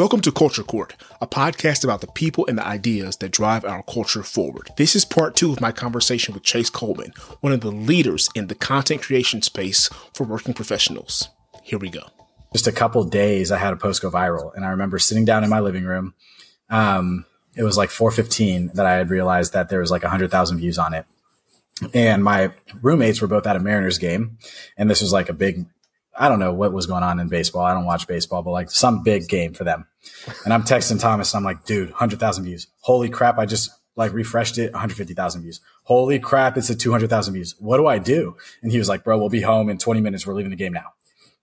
Welcome to Culture Court, a podcast about the people and the ideas that drive our culture forward. This is part two of my conversation with Chase Coleman, one of the leaders in the content creation space for working professionals. Here we go. Just a couple days, I had a post go viral, and I remember sitting down in my living room. Um, it was like 4:15 that I had realized that there was like 100,000 views on it, and my roommates were both at a Mariners game, and this was like a big I don't know what was going on in baseball. I don't watch baseball, but like some big game for them. And I'm texting Thomas and I'm like, dude, 100,000 views. Holy crap. I just like refreshed it, 150,000 views. Holy crap. It's at 200,000 views. What do I do? And he was like, bro, we'll be home in 20 minutes. We're leaving the game now.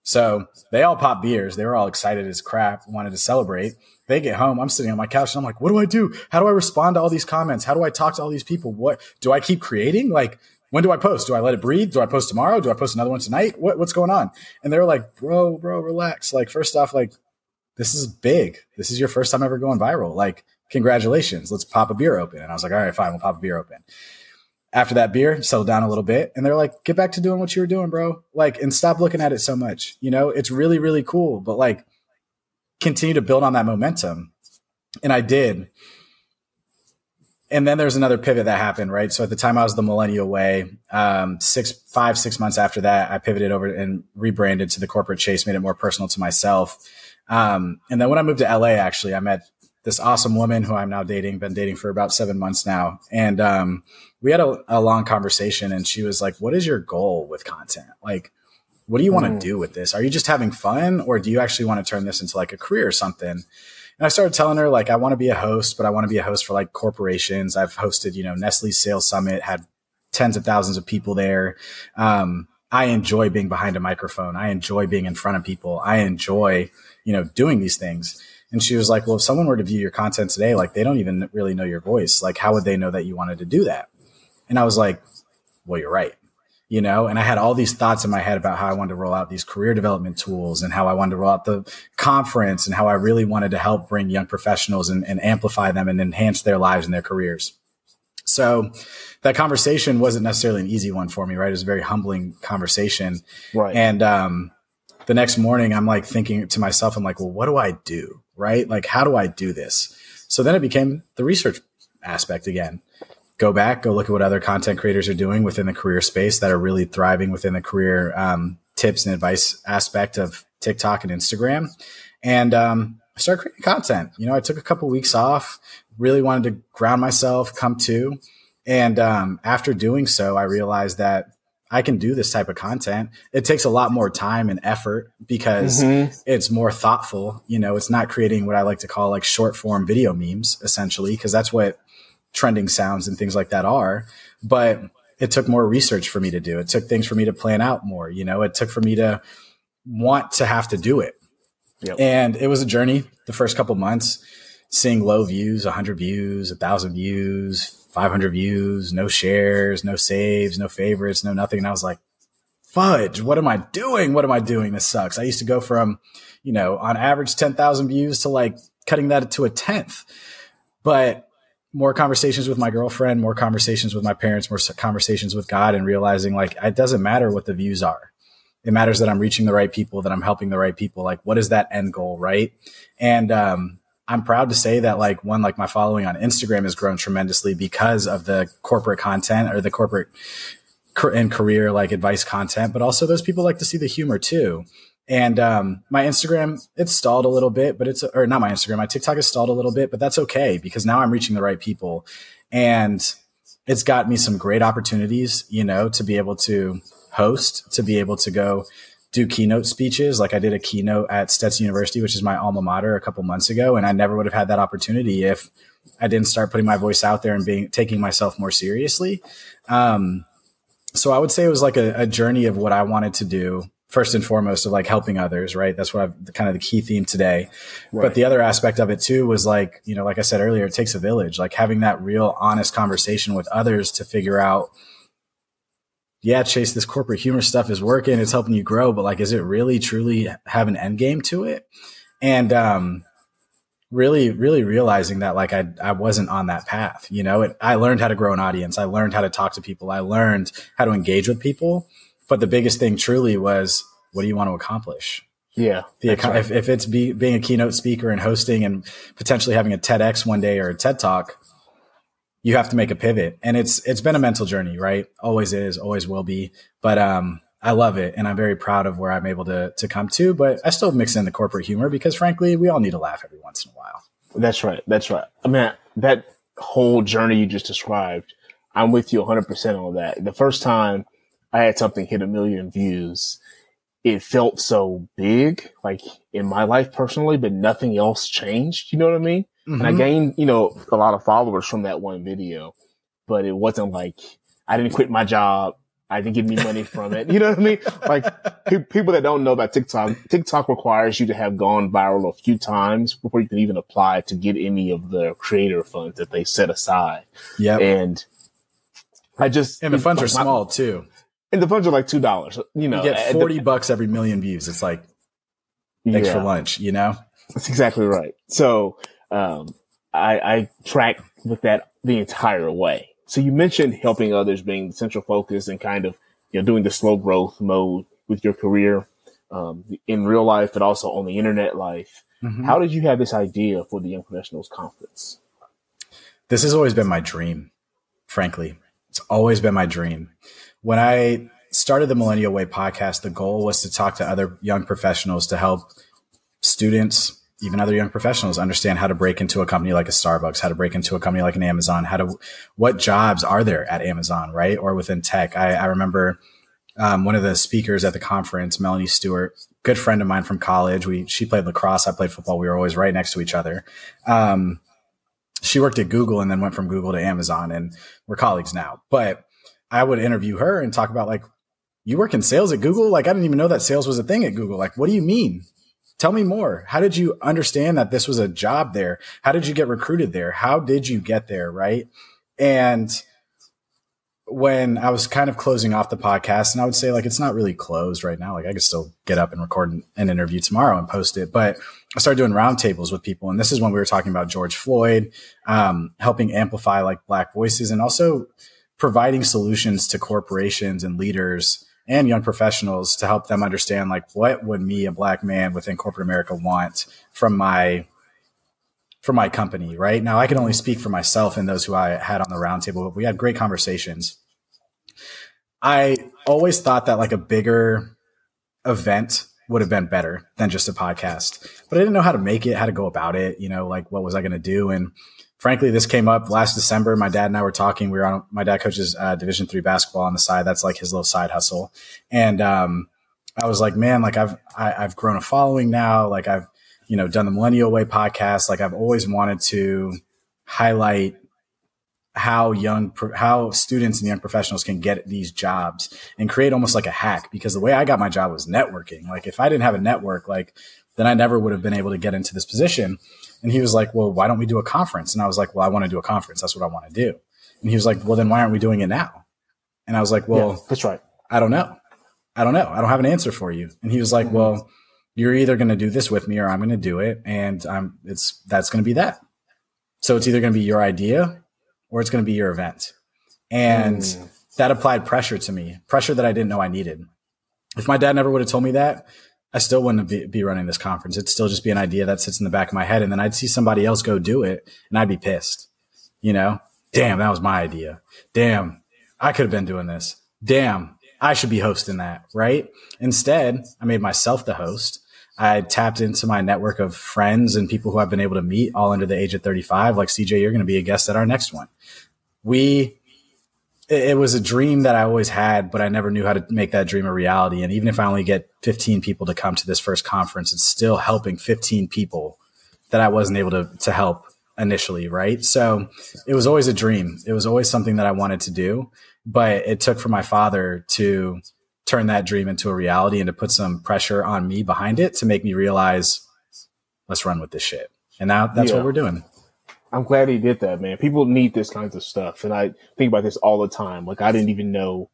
So they all pop beers. They were all excited as crap, wanted to celebrate. They get home. I'm sitting on my couch and I'm like, what do I do? How do I respond to all these comments? How do I talk to all these people? What do I keep creating? Like, when do I post? Do I let it breathe? Do I post tomorrow? Do I post another one tonight? What, what's going on? And they're like, bro, bro, relax. Like, first off, like, this is big. This is your first time ever going viral. Like, congratulations. Let's pop a beer open. And I was like, all right, fine. We'll pop a beer open. After that beer, settled down a little bit. And they're like, get back to doing what you were doing, bro. Like, and stop looking at it so much. You know, it's really, really cool. But like, continue to build on that momentum. And I did and then there's another pivot that happened, right? So at the time I was the millennial way. Um, six, five, six months after that, I pivoted over and rebranded to the corporate chase, made it more personal to myself. Um, and then when I moved to LA, actually, I met this awesome woman who I'm now dating, been dating for about seven months now. And, um, we had a, a long conversation and she was like, what is your goal with content? Like, what do you want to mm. do with this? Are you just having fun or do you actually want to turn this into like a career or something? And I started telling her like I want to be a host, but I want to be a host for like corporations. I've hosted, you know, Nestle Sales Summit, had tens of thousands of people there. Um, I enjoy being behind a microphone. I enjoy being in front of people. I enjoy, you know, doing these things. And she was like, well, if someone were to view your content today, like they don't even really know your voice. Like, how would they know that you wanted to do that? And I was like, well, you're right you know, and I had all these thoughts in my head about how I wanted to roll out these career development tools and how I wanted to roll out the conference and how I really wanted to help bring young professionals and, and amplify them and enhance their lives and their careers. So that conversation wasn't necessarily an easy one for me, right? It was a very humbling conversation. Right. And, um, the next morning I'm like thinking to myself, I'm like, well, what do I do? Right? Like, how do I do this? So then it became the research aspect again go back, go look at what other content creators are doing within the career space that are really thriving within the career um, tips and advice aspect of TikTok and Instagram. And um, I started creating content. You know, I took a couple weeks off, really wanted to ground myself, come to. And um, after doing so, I realized that I can do this type of content. It takes a lot more time and effort because mm-hmm. it's more thoughtful. You know, it's not creating what I like to call like short form video memes, essentially, because that's what trending sounds and things like that are. But it took more research for me to do. It took things for me to plan out more. You know, it took for me to want to have to do it. Yep. And it was a journey the first couple months, seeing low views, 100 views, 1,000 views, 500 views, no shares, no saves, no favorites, no nothing. And I was like, fudge, what am I doing? What am I doing? This sucks. I used to go from, you know, on average 10,000 views to like cutting that to a tenth. But more conversations with my girlfriend, more conversations with my parents, more conversations with God, and realizing like it doesn't matter what the views are. It matters that I'm reaching the right people, that I'm helping the right people. Like, what is that end goal, right? And um, I'm proud to say that like one, like my following on Instagram has grown tremendously because of the corporate content or the corporate and career like advice content, but also those people like to see the humor too. And um, my Instagram, it's stalled a little bit, but it's, or not my Instagram, my TikTok has stalled a little bit, but that's okay because now I'm reaching the right people. And it's got me some great opportunities, you know, to be able to host, to be able to go do keynote speeches. Like I did a keynote at Stetson University, which is my alma mater a couple months ago. And I never would have had that opportunity if I didn't start putting my voice out there and being, taking myself more seriously. Um, so I would say it was like a, a journey of what I wanted to do first and foremost of like helping others, right? That's what I've kind of the key theme today. Right. But the other aspect of it too was like, you know, like I said earlier, it takes a village, like having that real honest conversation with others to figure out, yeah, Chase, this corporate humor stuff is working. It's helping you grow, but like, is it really truly have an end game to it? And, um, really, really realizing that like I, I wasn't on that path, you know, it, I learned how to grow an audience. I learned how to talk to people. I learned how to engage with people but the biggest thing truly was, what do you want to accomplish? Yeah. The, right. if, if it's be, being a keynote speaker and hosting and potentially having a TEDx one day or a TED talk, you have to make a pivot. And it's it's been a mental journey, right? Always is, always will be. But um I love it and I'm very proud of where I'm able to to come to, but I still mix in the corporate humor because frankly, we all need to laugh every once in a while. That's right. That's right. I mean, that whole journey you just described, I'm with you 100% on that. The first time I had something hit a million views, it felt so big, like in my life personally, but nothing else changed. You know what I mean? Mm-hmm. And I mm-hmm. gained, you know, a lot of followers from that one video, but it wasn't like I didn't quit my job. I didn't get any money from it. You know what I mean? Like pe- people that don't know about TikTok, TikTok requires you to have gone viral a few times before you can even apply to get any of the creator funds that they set aside. Yeah. And I just, and the funds are small too. And the funds are like two dollars. You know, you get forty the, bucks every million views. It's like thanks yeah. for lunch. You know, that's exactly right. So um, I, I track with that the entire way. So you mentioned helping others being the central focus and kind of you know doing the slow growth mode with your career um, in real life, but also on the internet life. Mm-hmm. How did you have this idea for the Young Professionals Conference? This has always been my dream, frankly. It's always been my dream when I started the Millennial Way podcast, the goal was to talk to other young professionals to help students, even other young professionals, understand how to break into a company like a Starbucks, how to break into a company like an Amazon, how to, what jobs are there at Amazon, right? Or within tech. I, I remember um, one of the speakers at the conference, Melanie Stewart, good friend of mine from college. We, she played lacrosse. I played football. We were always right next to each other. Um, she worked at Google and then went from Google to Amazon and we're colleagues now. But I would interview her and talk about like, you work in sales at Google? Like, I didn't even know that sales was a thing at Google. Like, what do you mean? Tell me more. How did you understand that this was a job there? How did you get recruited there? How did you get there? Right. And when I was kind of closing off the podcast, and I would say like it's not really closed right now. Like I could still get up and record an, an interview tomorrow and post it, but I started doing roundtables with people, and this is when we were talking about George Floyd, um, helping amplify like Black voices, and also providing solutions to corporations and leaders and young professionals to help them understand like what would me a black man within corporate america want from my from my company right? Now i can only speak for myself and those who i had on the roundtable but we had great conversations. I always thought that like a bigger event would have been better than just a podcast but i didn't know how to make it how to go about it you know like what was i going to do and frankly, this came up last December. My dad and I were talking. We were on. My dad coaches uh, Division three basketball on the side. That's like his little side hustle. And um, I was like, man, like I've I, have i have grown a following now. Like I've you know done the Millennial Way podcast. Like I've always wanted to highlight how young how students and young professionals can get these jobs and create almost like a hack because the way I got my job was networking. Like if I didn't have a network, like then I never would have been able to get into this position. And he was like, well, why don't we do a conference? And I was like, well, I want to do a conference. That's what I want to do. And he was like, well, then why aren't we doing it now? And I was like, well, yeah, that's right. I don't know. I don't know. I don't have an answer for you. And he was like, mm-hmm. well, you're either going to do this with me or I'm going to do it. And I'm, it's, that's going to be that. So it's either going to be your idea or it's going to be your event. And mm. that applied pressure to me, pressure that I didn't know I needed. If my dad never would have told me that, I still wouldn't be, be running this conference. It'd still just be an idea that sits in the back of my head. And then I'd see somebody else go do it and I'd be pissed. You know, damn, that was my idea. Damn, I could have been doing this. Damn, I should be hosting that. Right. Instead, I made myself the host. I tapped into my network of friends and people who I've been able to meet all under the age of 35. Like CJ, you're going to be a guest at our next one. We it was a dream that I always had, but I never knew how to make that dream a reality. And even if I only get 15 people to come to this first conference, it's still helping 15 people that I wasn't able to, to help initially. Right. So it was always a dream. It was always something that I wanted to do, but it took for my father to turn that dream into a reality and to put some pressure on me behind it to make me realize, let's run with this shit. And now that's yeah. what we're doing. I'm glad he did that, man. People need this kinds of stuff. And I think about this all the time. Like, I didn't even know,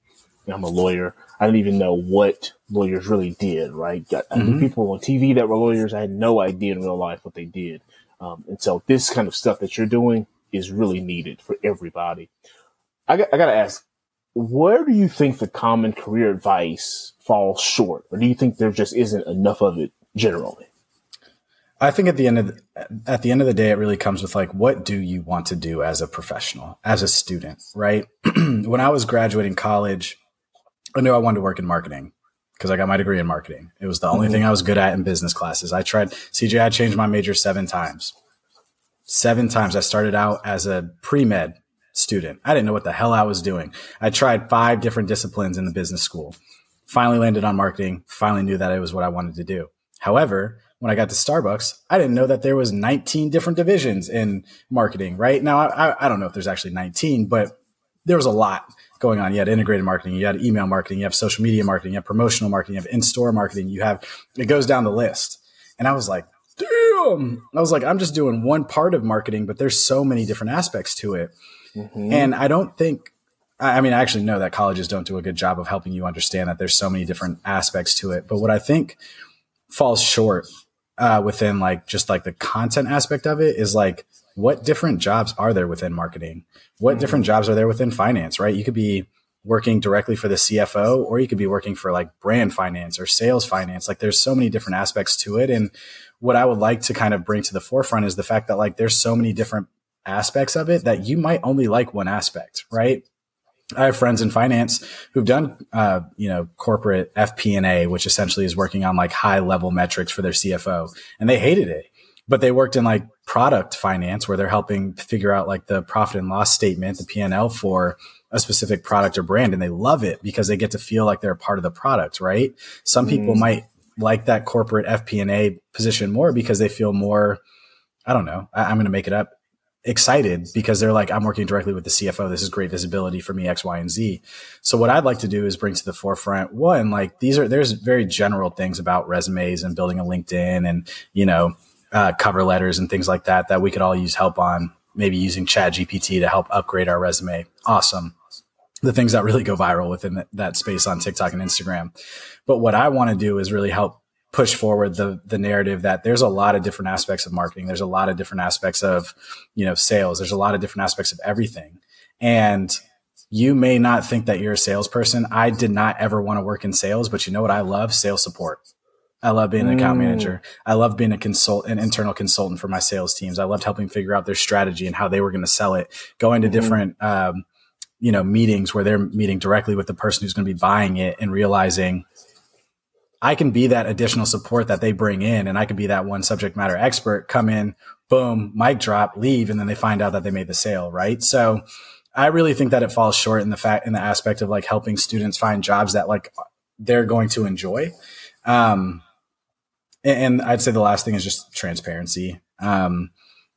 I'm a lawyer. I didn't even know what lawyers really did, right? I mm-hmm. people on TV that were lawyers. I had no idea in real life what they did. Um, and so this kind of stuff that you're doing is really needed for everybody. I got, I got to ask, where do you think the common career advice falls short? Or do you think there just isn't enough of it generally? I think at the end of the, at the end of the day, it really comes with like, what do you want to do as a professional, as a student, right? when I was graduating college, I knew I wanted to work in marketing because I got my degree in marketing. It was the only mm-hmm. thing I was good at in business classes. I tried CJ. I changed my major seven times. Seven times. I started out as a pre med student. I didn't know what the hell I was doing. I tried five different disciplines in the business school. Finally landed on marketing. Finally knew that it was what I wanted to do. However, when I got to Starbucks, I didn't know that there was 19 different divisions in marketing. Right now, I, I don't know if there's actually 19, but there was a lot going on. You had integrated marketing, you had email marketing, you have social media marketing, you have promotional marketing, you have in-store marketing, you have it goes down the list. And I was like, damn. I was like, I'm just doing one part of marketing, but there's so many different aspects to it. Mm-hmm. And I don't think I mean, I actually know that colleges don't do a good job of helping you understand that there's so many different aspects to it. But what I think falls short uh, within like just like the content aspect of it is like what different jobs are there within marketing? What mm-hmm. different jobs are there within finance, right? You could be working directly for the CFO or you could be working for like brand finance or sales finance. Like there's so many different aspects to it. And what I would like to kind of bring to the forefront is the fact that like there's so many different aspects of it that you might only like one aspect, right? I have friends in finance who've done, uh, you know, corporate FP&A, which essentially is working on like high level metrics for their CFO, and they hated it. But they worked in like product finance, where they're helping figure out like the profit and loss statement, the P and L for a specific product or brand, and they love it because they get to feel like they're a part of the product. Right? Some people mm. might like that corporate FP&A position more because they feel more. I don't know. I, I'm going to make it up excited because they're like, I'm working directly with the CFO. This is great visibility for me, X, Y, and Z. So what I'd like to do is bring to the forefront one, like these are, there's very general things about resumes and building a LinkedIn and, you know, uh, cover letters and things like that, that we could all use help on maybe using chat GPT to help upgrade our resume. Awesome. The things that really go viral within that space on TikTok and Instagram. But what I want to do is really help push forward the the narrative that there's a lot of different aspects of marketing. There's a lot of different aspects of, you know, sales. There's a lot of different aspects of everything. And you may not think that you're a salesperson. I did not ever want to work in sales, but you know what I love? Sales support. I love being an account mm. manager. I love being a consult, an internal consultant for my sales teams. I loved helping figure out their strategy and how they were going to sell it. Going to mm. different, um, you know, meetings where they're meeting directly with the person who's going to be buying it and realizing, I can be that additional support that they bring in and I can be that one subject matter expert, come in, boom, mic drop, leave, and then they find out that they made the sale, right? So I really think that it falls short in the fact in the aspect of like helping students find jobs that like they're going to enjoy. Um, and, I'd say the last thing is just transparency. Um,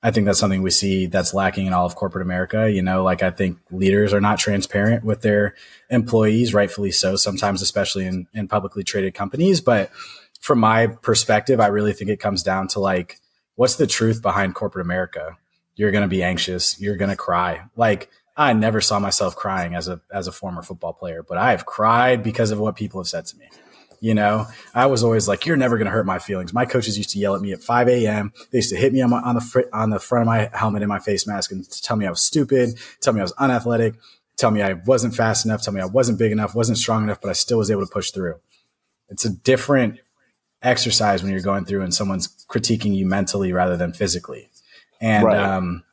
I think that's something we see that's lacking in all of corporate America. You know, like I think leaders are not transparent with their employees, rightfully so, sometimes, especially in, in publicly traded companies. But from my perspective, I really think it comes down to like, what's the truth behind corporate America? You're going to be anxious. You're going to cry. Like, I never saw myself crying as a, as a former football player, but I have cried because of what people have said to me. You know, I was always like, "You're never going to hurt my feelings." My coaches used to yell at me at 5 a.m. They used to hit me on, my, on the fr- on the front of my helmet in my face mask and tell me I was stupid, tell me I was unathletic, tell me I wasn't fast enough, tell me I wasn't big enough, wasn't strong enough, but I still was able to push through. It's a different exercise when you're going through and someone's critiquing you mentally rather than physically. And right. um,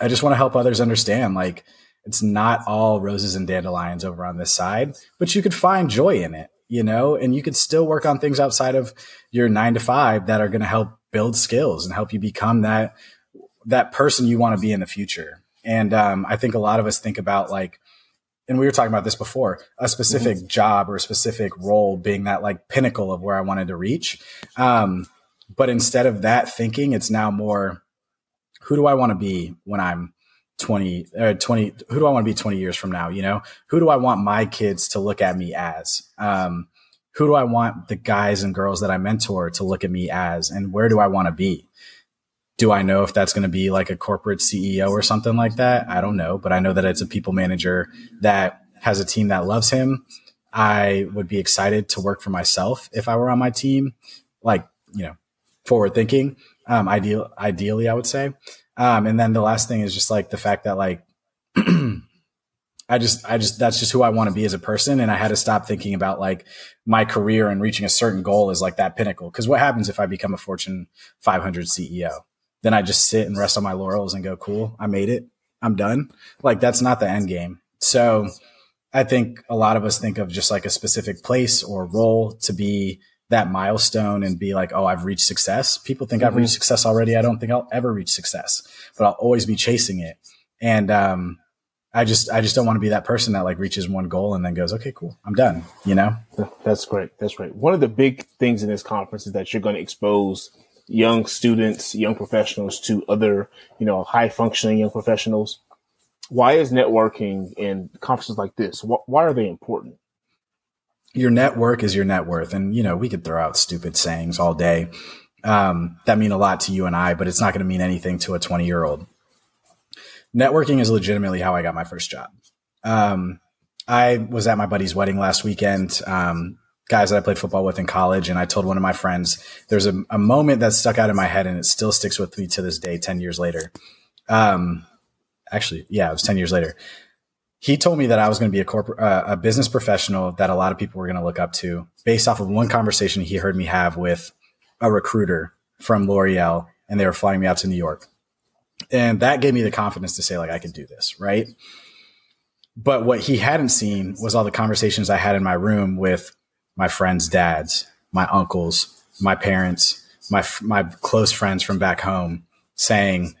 I just want to help others understand, like it's not all roses and dandelions over on this side, but you could find joy in it you know, and you can still work on things outside of your nine to five that are going to help build skills and help you become that, that person you want to be in the future. And um, I think a lot of us think about like, and we were talking about this before, a specific mm-hmm. job or a specific role being that like pinnacle of where I wanted to reach. Um, but instead of that thinking, it's now more, who do I want to be when I'm 20 or uh, 20 who do i want to be 20 years from now you know? Who do i want my kids to look at me as? Um, who do i want the guys and girls that i mentor to look at me as and where do i want to be? Do i know if that's going to be like a corporate ceo or something like that? I don't know but i know that it's a people manager that has a team that loves him. I would be excited to work for myself if i were on my team like you know forward thinking um, ideal ideally i would say um, and then the last thing is just like the fact that like I just, I just, that's just who I want to be as a person. And I had to stop thinking about like my career and reaching a certain goal is like that pinnacle. Cause what happens if I become a Fortune 500 CEO? Then I just sit and rest on my laurels and go, cool, I made it. I'm done. Like that's not the end game. So I think a lot of us think of just like a specific place or role to be that milestone and be like, oh, I've reached success. People think mm-hmm. I've reached success already. I don't think I'll ever reach success, but I'll always be chasing it. And um, I just I just don't want to be that person that like reaches one goal and then goes, okay, cool, I'm done. You know? That's great. That's great. One of the big things in this conference is that you're going to expose young students, young professionals to other, you know, high functioning young professionals. Why is networking and conferences like this? Wh- why are they important? Your network is your net worth. And, you know, we could throw out stupid sayings all day um, that mean a lot to you and I, but it's not going to mean anything to a 20 year old networking is legitimately how I got my first job. Um, I was at my buddy's wedding last weekend. Um, guys that I played football with in college, and I told one of my friends there's a, a, moment that stuck out in my head, and it still sticks with me to this day, ten years later. Um, actually, yeah, it was ten years later. He told me that I was going to be a corporate, uh, a business professional that a lot of people were going to look up to, based off of one conversation he heard me have with a recruiter from L'Oreal, and they were flying me out to New York. And that gave me the confidence to say, like, I can do this, right? But what he hadn't seen was all the conversations I had in my room with my friends' dads, my uncles, my parents, my my close friends from back home, saying,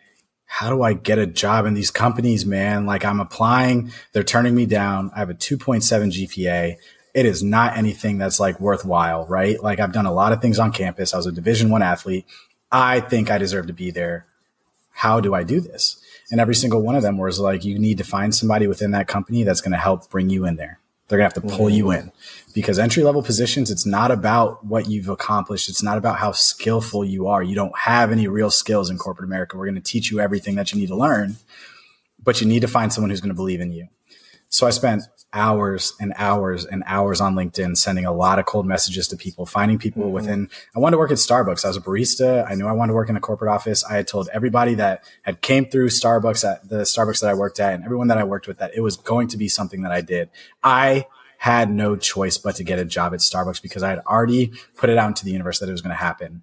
"How do I get a job in these companies, man? Like I'm applying, they're turning me down. I have a 2.7 GPA. It is not anything that's like worthwhile, right? Like I've done a lot of things on campus. I was a Division One athlete. I think I deserve to be there how do I do this? And every single one of them was like, you need to find somebody within that company that's going to help bring you in there. They're going to have to pull mm-hmm. you in because entry level positions, it's not about what you've accomplished. It's not about how skillful you are. You don't have any real skills in corporate America. We're going to teach you everything that you need to learn, but you need to find someone who's going to believe in you. So I spent hours and hours and hours on LinkedIn, sending a lot of cold messages to people, finding people mm-hmm. within. I wanted to work at Starbucks. I was a barista. I knew I wanted to work in a corporate office. I had told everybody that had came through Starbucks at the Starbucks that I worked at and everyone that I worked with that it was going to be something that I did. I had no choice but to get a job at Starbucks because I had already put it out into the universe that it was going to happen.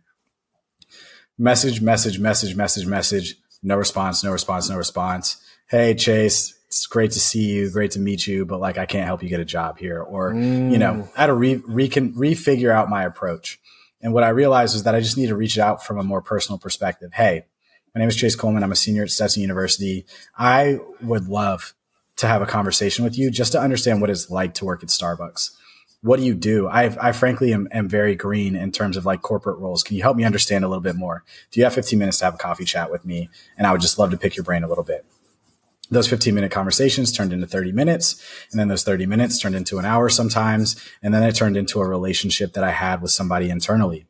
Message, message, message, message, message. No response, no response, no response. Hey, Chase, it's great to see you, great to meet you, but like I can't help you get a job here. Or, mm. you know, mm. I had to re, recon, refigure out my approach. And what I realized was that I just need to reach out from a more personal perspective. Hey, my name is Chase Coleman. I'm a senior at Stetson University. I would love to have a conversation with you just to understand what it's like to work at Starbucks. What do you do? I, I frankly am, am very green in terms of like corporate roles. Can you help me understand a little bit more? Do you have 15 minutes to have a coffee chat with me? And I would just love to pick your brain a little bit those 15 minute conversations turned into 30 minutes and then those 30 minutes turned into an hour sometimes and then it turned into a relationship that i had with somebody internally.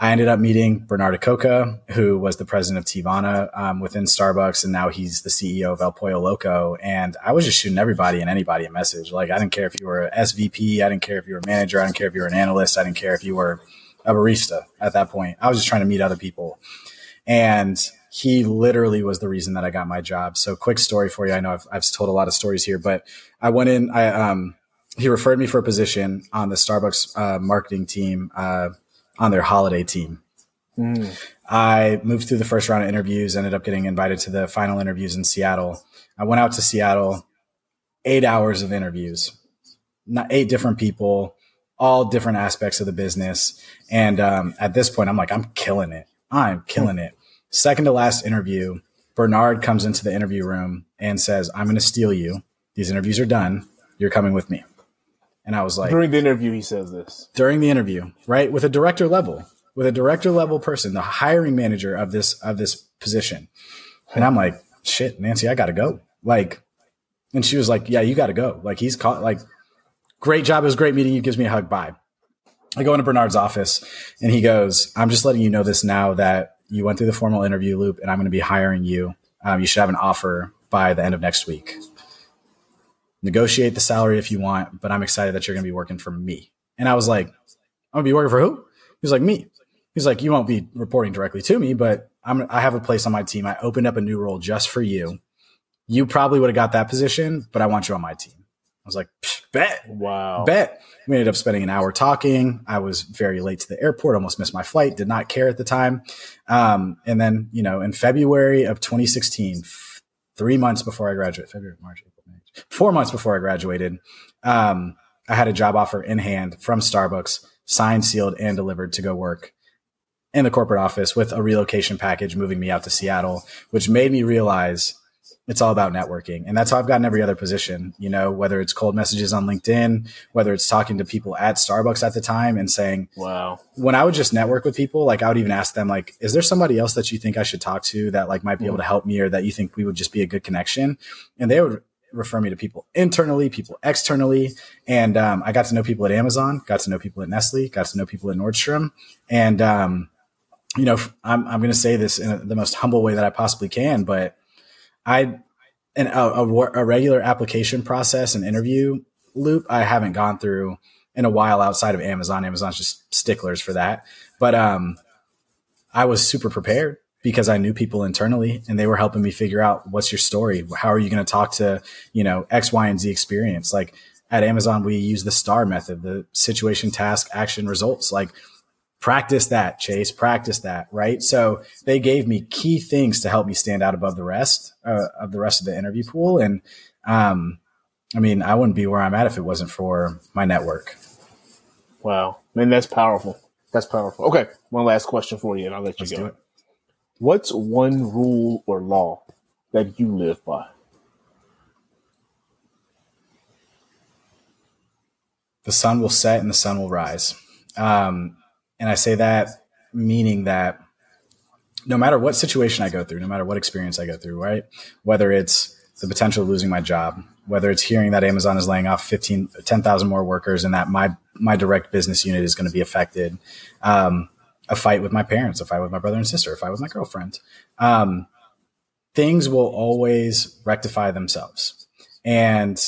I ended up meeting bernard acoca who was the president of Teavana um, within starbucks and now he's the ceo of el pollo loco and i was just shooting everybody and anybody a message. Like i didn't care if you were a svp i didn't care if you were a manager i didn't care if you were an analyst i didn't care if you were a barista at that point. I was just trying to meet other people. And he literally was the reason that I got my job. So quick story for you. I know I've, I've told a lot of stories here, but I went in, I, um, he referred me for a position on the Starbucks uh, marketing team, uh, on their holiday team. Mm. I moved through the first round of interviews, ended up getting invited to the final interviews in Seattle. I went out to Seattle, eight hours of interviews, not eight different people, all different aspects of the business. And um, at this point, I'm like, I'm killing it. I'm killing it. Second to last interview, Bernard comes into the interview room and says, I'm going to steal you. These interviews are done. You're coming with me. And I was like, during the interview, he says this. During the interview, right? With a director level, with a director level person, the hiring manager of this, of this position. And I'm like, shit, Nancy, I got to go. Like, and she was like, yeah, you got to go. Like, he's caught, like, great job. It was great meeting you. Gives me a hug. Bye. I go into Bernard's office and he goes, I'm just letting you know this now that you went through the formal interview loop and I'm going to be hiring you. Um, you should have an offer by the end of next week. Negotiate the salary if you want, but I'm excited that you're going to be working for me. And I was like, I'm going to be working for who? He's like, me. He's like, you won't be reporting directly to me, but I'm, I have a place on my team. I opened up a new role just for you. you probably would have got that position, but I want you on my team. I was like, bet. Wow. Bet. We ended up spending an hour talking. I was very late to the airport, almost missed my flight, did not care at the time. Um, and then, you know, in February of 2016, f- three months before I graduated, February, March, April, May, four months before I graduated, um, I had a job offer in hand from Starbucks, signed, sealed, and delivered to go work in the corporate office with a relocation package moving me out to Seattle, which made me realize it's all about networking. And that's how I've gotten every other position, you know, whether it's cold messages on LinkedIn, whether it's talking to people at Starbucks at the time and saying, wow, when I would just network with people, like I would even ask them, like, is there somebody else that you think I should talk to that like might be able to help me or that you think we would just be a good connection? And they would refer me to people internally, people externally. And, um, I got to know people at Amazon, got to know people at Nestle, got to know people at Nordstrom. And, um, you know, I'm, I'm going to say this in the most humble way that I possibly can, but I a, a, a, regular application process and interview loop I haven't gone through in a while outside of Amazon. Amazon's just sticklers for that. But um, I was super prepared because I knew people internally and they were helping me figure out what's your story? How are you going to talk to, you know, X, Y, and Z experience? Like at Amazon, we use the STAR method, the situation, task, action, results. Like practice that, Chase, practice that, right? So they gave me key things to help me stand out above the rest uh, of the rest of the interview pool. And, um, I mean, I wouldn't be where I'm at if it wasn't for my network. Wow. Man, that's powerful. That's powerful. Okay. One last question for you and I'll let you Let's go. What's one rule or law that you live by? The sun will set and the sun will rise. Um, and I say that meaning that no matter what situation I go through, no matter what experience I go through, right? Whether it's the potential of losing my job, whether it's hearing that Amazon is laying off 15, 10,000 more workers and that my, my direct business unit is going to be affected, um, a fight with my parents, a fight with my brother and sister, a fight with my girlfriend, um, things will always rectify themselves. And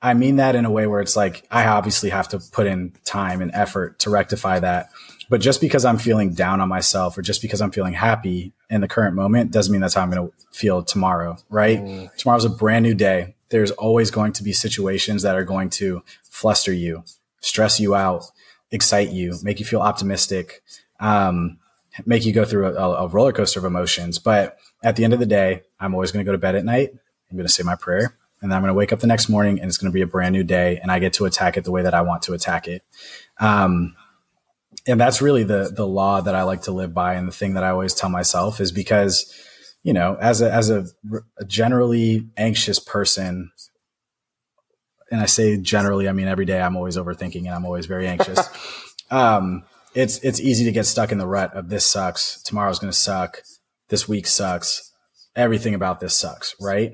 I mean that in a way where it's like, I obviously have to put in time and effort to rectify that. But just because I'm feeling down on myself or just because I'm feeling happy in the current moment doesn't mean that's how I'm going to feel tomorrow, right? Mm. Tomorrow's a brand new day. There's always going to be situations that are going to fluster you, stress you out, excite you, make you feel optimistic, um, make you go through a, a roller coaster of emotions. But at the end of the day, I'm always going to go to bed at night. I'm going to say my prayer and then I'm going to wake up the next morning and it's going to be a brand new day and I get to attack it the way that I want to attack it. Um, and that's really the the law that I like to live by, and the thing that I always tell myself is because, you know, as a as a, a generally anxious person, and I say generally, I mean every day I'm always overthinking and I'm always very anxious. um, it's it's easy to get stuck in the rut of this sucks, tomorrow's going to suck, this week sucks, everything about this sucks, right?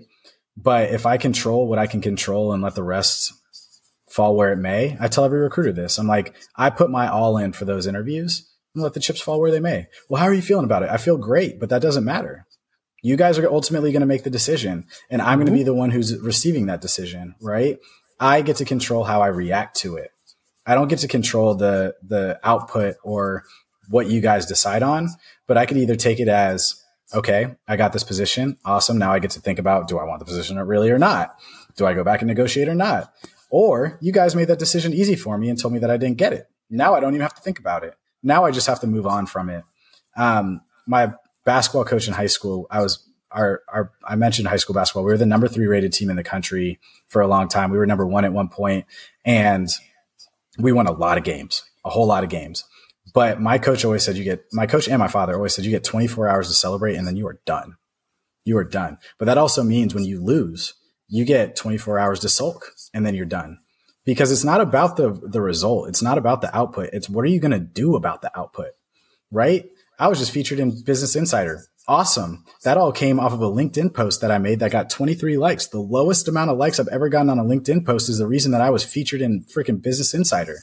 But if I control what I can control and let the rest fall where it may. I tell every recruiter this. I'm like, I put my all in for those interviews and let the chips fall where they may. Well, how are you feeling about it? I feel great, but that doesn't matter. You guys are ultimately going to make the decision and I'm going to be mm-hmm. the one who's receiving that decision, right? I get to control how I react to it. I don't get to control the, the output or what you guys decide on, but I could either take it as, okay, I got this position. Awesome. Now I get to think about, do I want the position really or not? Do I go back and negotiate or not? Or you guys made that decision easy for me and told me that I didn't get it. Now I don't even have to think about it. Now I just have to move on from it. Um, my basketball coach in high school, I was our, our, I mentioned high school basketball. We were the number three rated team in the country for a long time. We were number one at one point and we won a lot of games, a whole lot of games. But my coach always said you get, my coach and my father always said you get 24 hours to celebrate and then you are done. You are done. But that also means when you lose, you get 24 hours to sulk and then you're done. Because it's not about the the result. It's not about the output. It's what are you going to do about the output right? I was just featured in business insider. Awesome. That all came off of a linkedin post that i made that got 23 likes. The lowest amount of likes i've ever gotten on a linkedin post is the reason that i was featured in freaking business insider.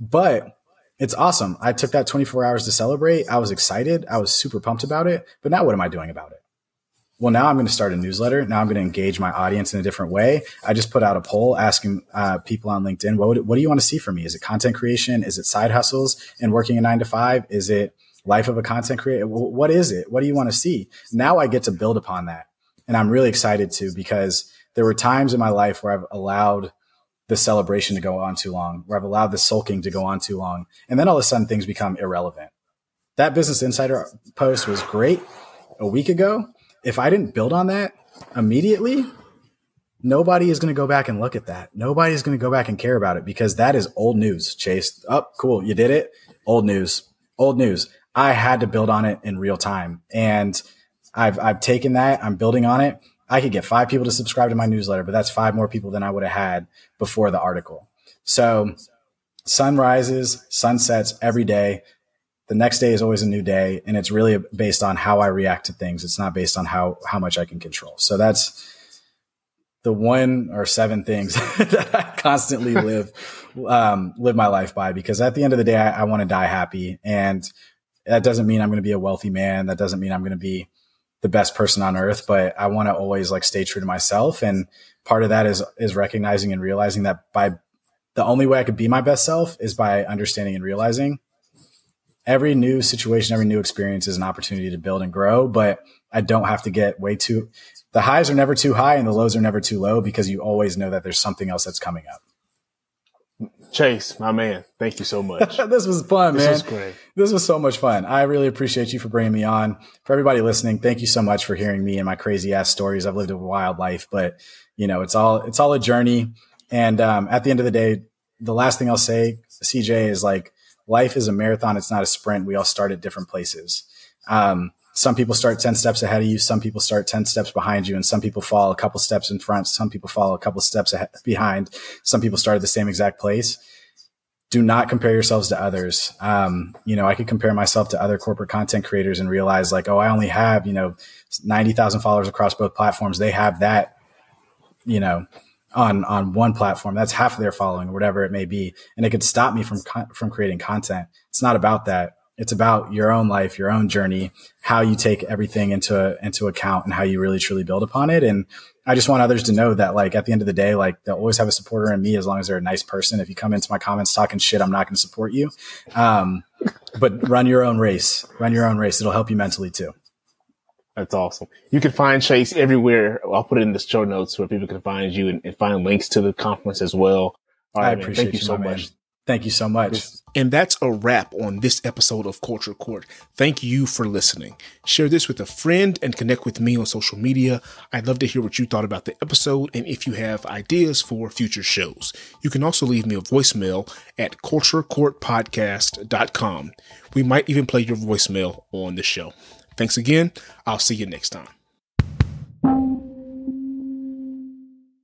But it's awesome. I took that 24 hours to celebrate. I was excited. I was super pumped about it. But now what am i doing about it well, now I'm going to start a newsletter. Now I'm going to engage my audience in a different way. I just put out a poll asking uh, people on LinkedIn, what, would, what do you want to see from me? Is it content creation? Is it side hustles and working a nine to five? Is it life of a content creator? What is it? What do you want to see? Now I get to build upon that. And I'm really excited to because there were times in my life where I've allowed the celebration to go on too long, where I've allowed the sulking to go on too long. And then all of a sudden things become irrelevant. That Business Insider post was great a week ago. If I didn't build on that immediately, nobody is going to go back and look at that. Nobody is going to go back and care about it because that is old news, Chase. Up, oh, cool. You did it. Old news. Old news. I had to build on it in real time. And I've, I've taken that. I'm building on it. I could get five people to subscribe to my newsletter, but that's five more people than I would have had before the article. So sun rises, sun sets every day. The next day is always a new day. And it's really based on how I react to things. It's not based on how, how much I can control. So that's the one or seven things that I constantly live, um, live my life by because at the end of the day, I, I want to die happy. And that doesn't mean I'm going to be a wealthy man. That doesn't mean I'm going to be the best person on earth, but I want to always like stay true to myself. And part of that is, is recognizing and realizing that by the only way I could be my best self is by understanding and realizing every new situation, every new experience is an opportunity to build and grow, but I don't have to get way too, the highs are never too high and the lows are never too low because you always know that there's something else that's coming up. Chase, my man, thank you so much. this was fun, man. This was great. This was so much fun. I really appreciate you for bringing me on. For everybody listening, thank you so much for hearing me and my crazy ass stories. I've lived a wild life, but you know, it's all it's all a journey. And um, at the end of the day, the last thing I'll say, CJ, is like life is a marathon. It's not a sprint. We all start at different places. Um, some people start 10 steps ahead of you. Some people start 10 steps behind you and some people fall a couple steps in front. Some people fall a couple steps ahead, behind. Some people start at the same exact place. Do not compare yourselves to others. Um, you know, I could compare myself to other corporate content creators and realize like, oh, I only have, you know, 90,000 followers across both platforms. They have that, you know, on, on one platform. That's half of their following or whatever it may be. And it could stop me from, from creating content. It's not about that it's about your own life, your own journey, how you take everything into into account and how you really truly build upon it. And I just want others to know that like at the end of the day, like they'll always have a supporter in me as long as they're a nice person. If you come into my comments talking shit, I'm not going to support you. Um, but run your own race, run your own race. It'll help you mentally too. That's awesome. You can find Chase everywhere. I'll put it in the show notes where people can find you and, and find links to the conference as well. All right, I appreciate man. Thank you, you so much. Man. Thank you so much. And that's a wrap on this episode of Culture Court. Thank you for listening. Share this with a friend and connect with me on social media. I'd love to hear what you thought about the episode and if you have ideas for future shows. You can also leave me a voicemail at culturecourtpodcast.com. We might even play your voicemail on the show. Thanks again. I'll see you next time.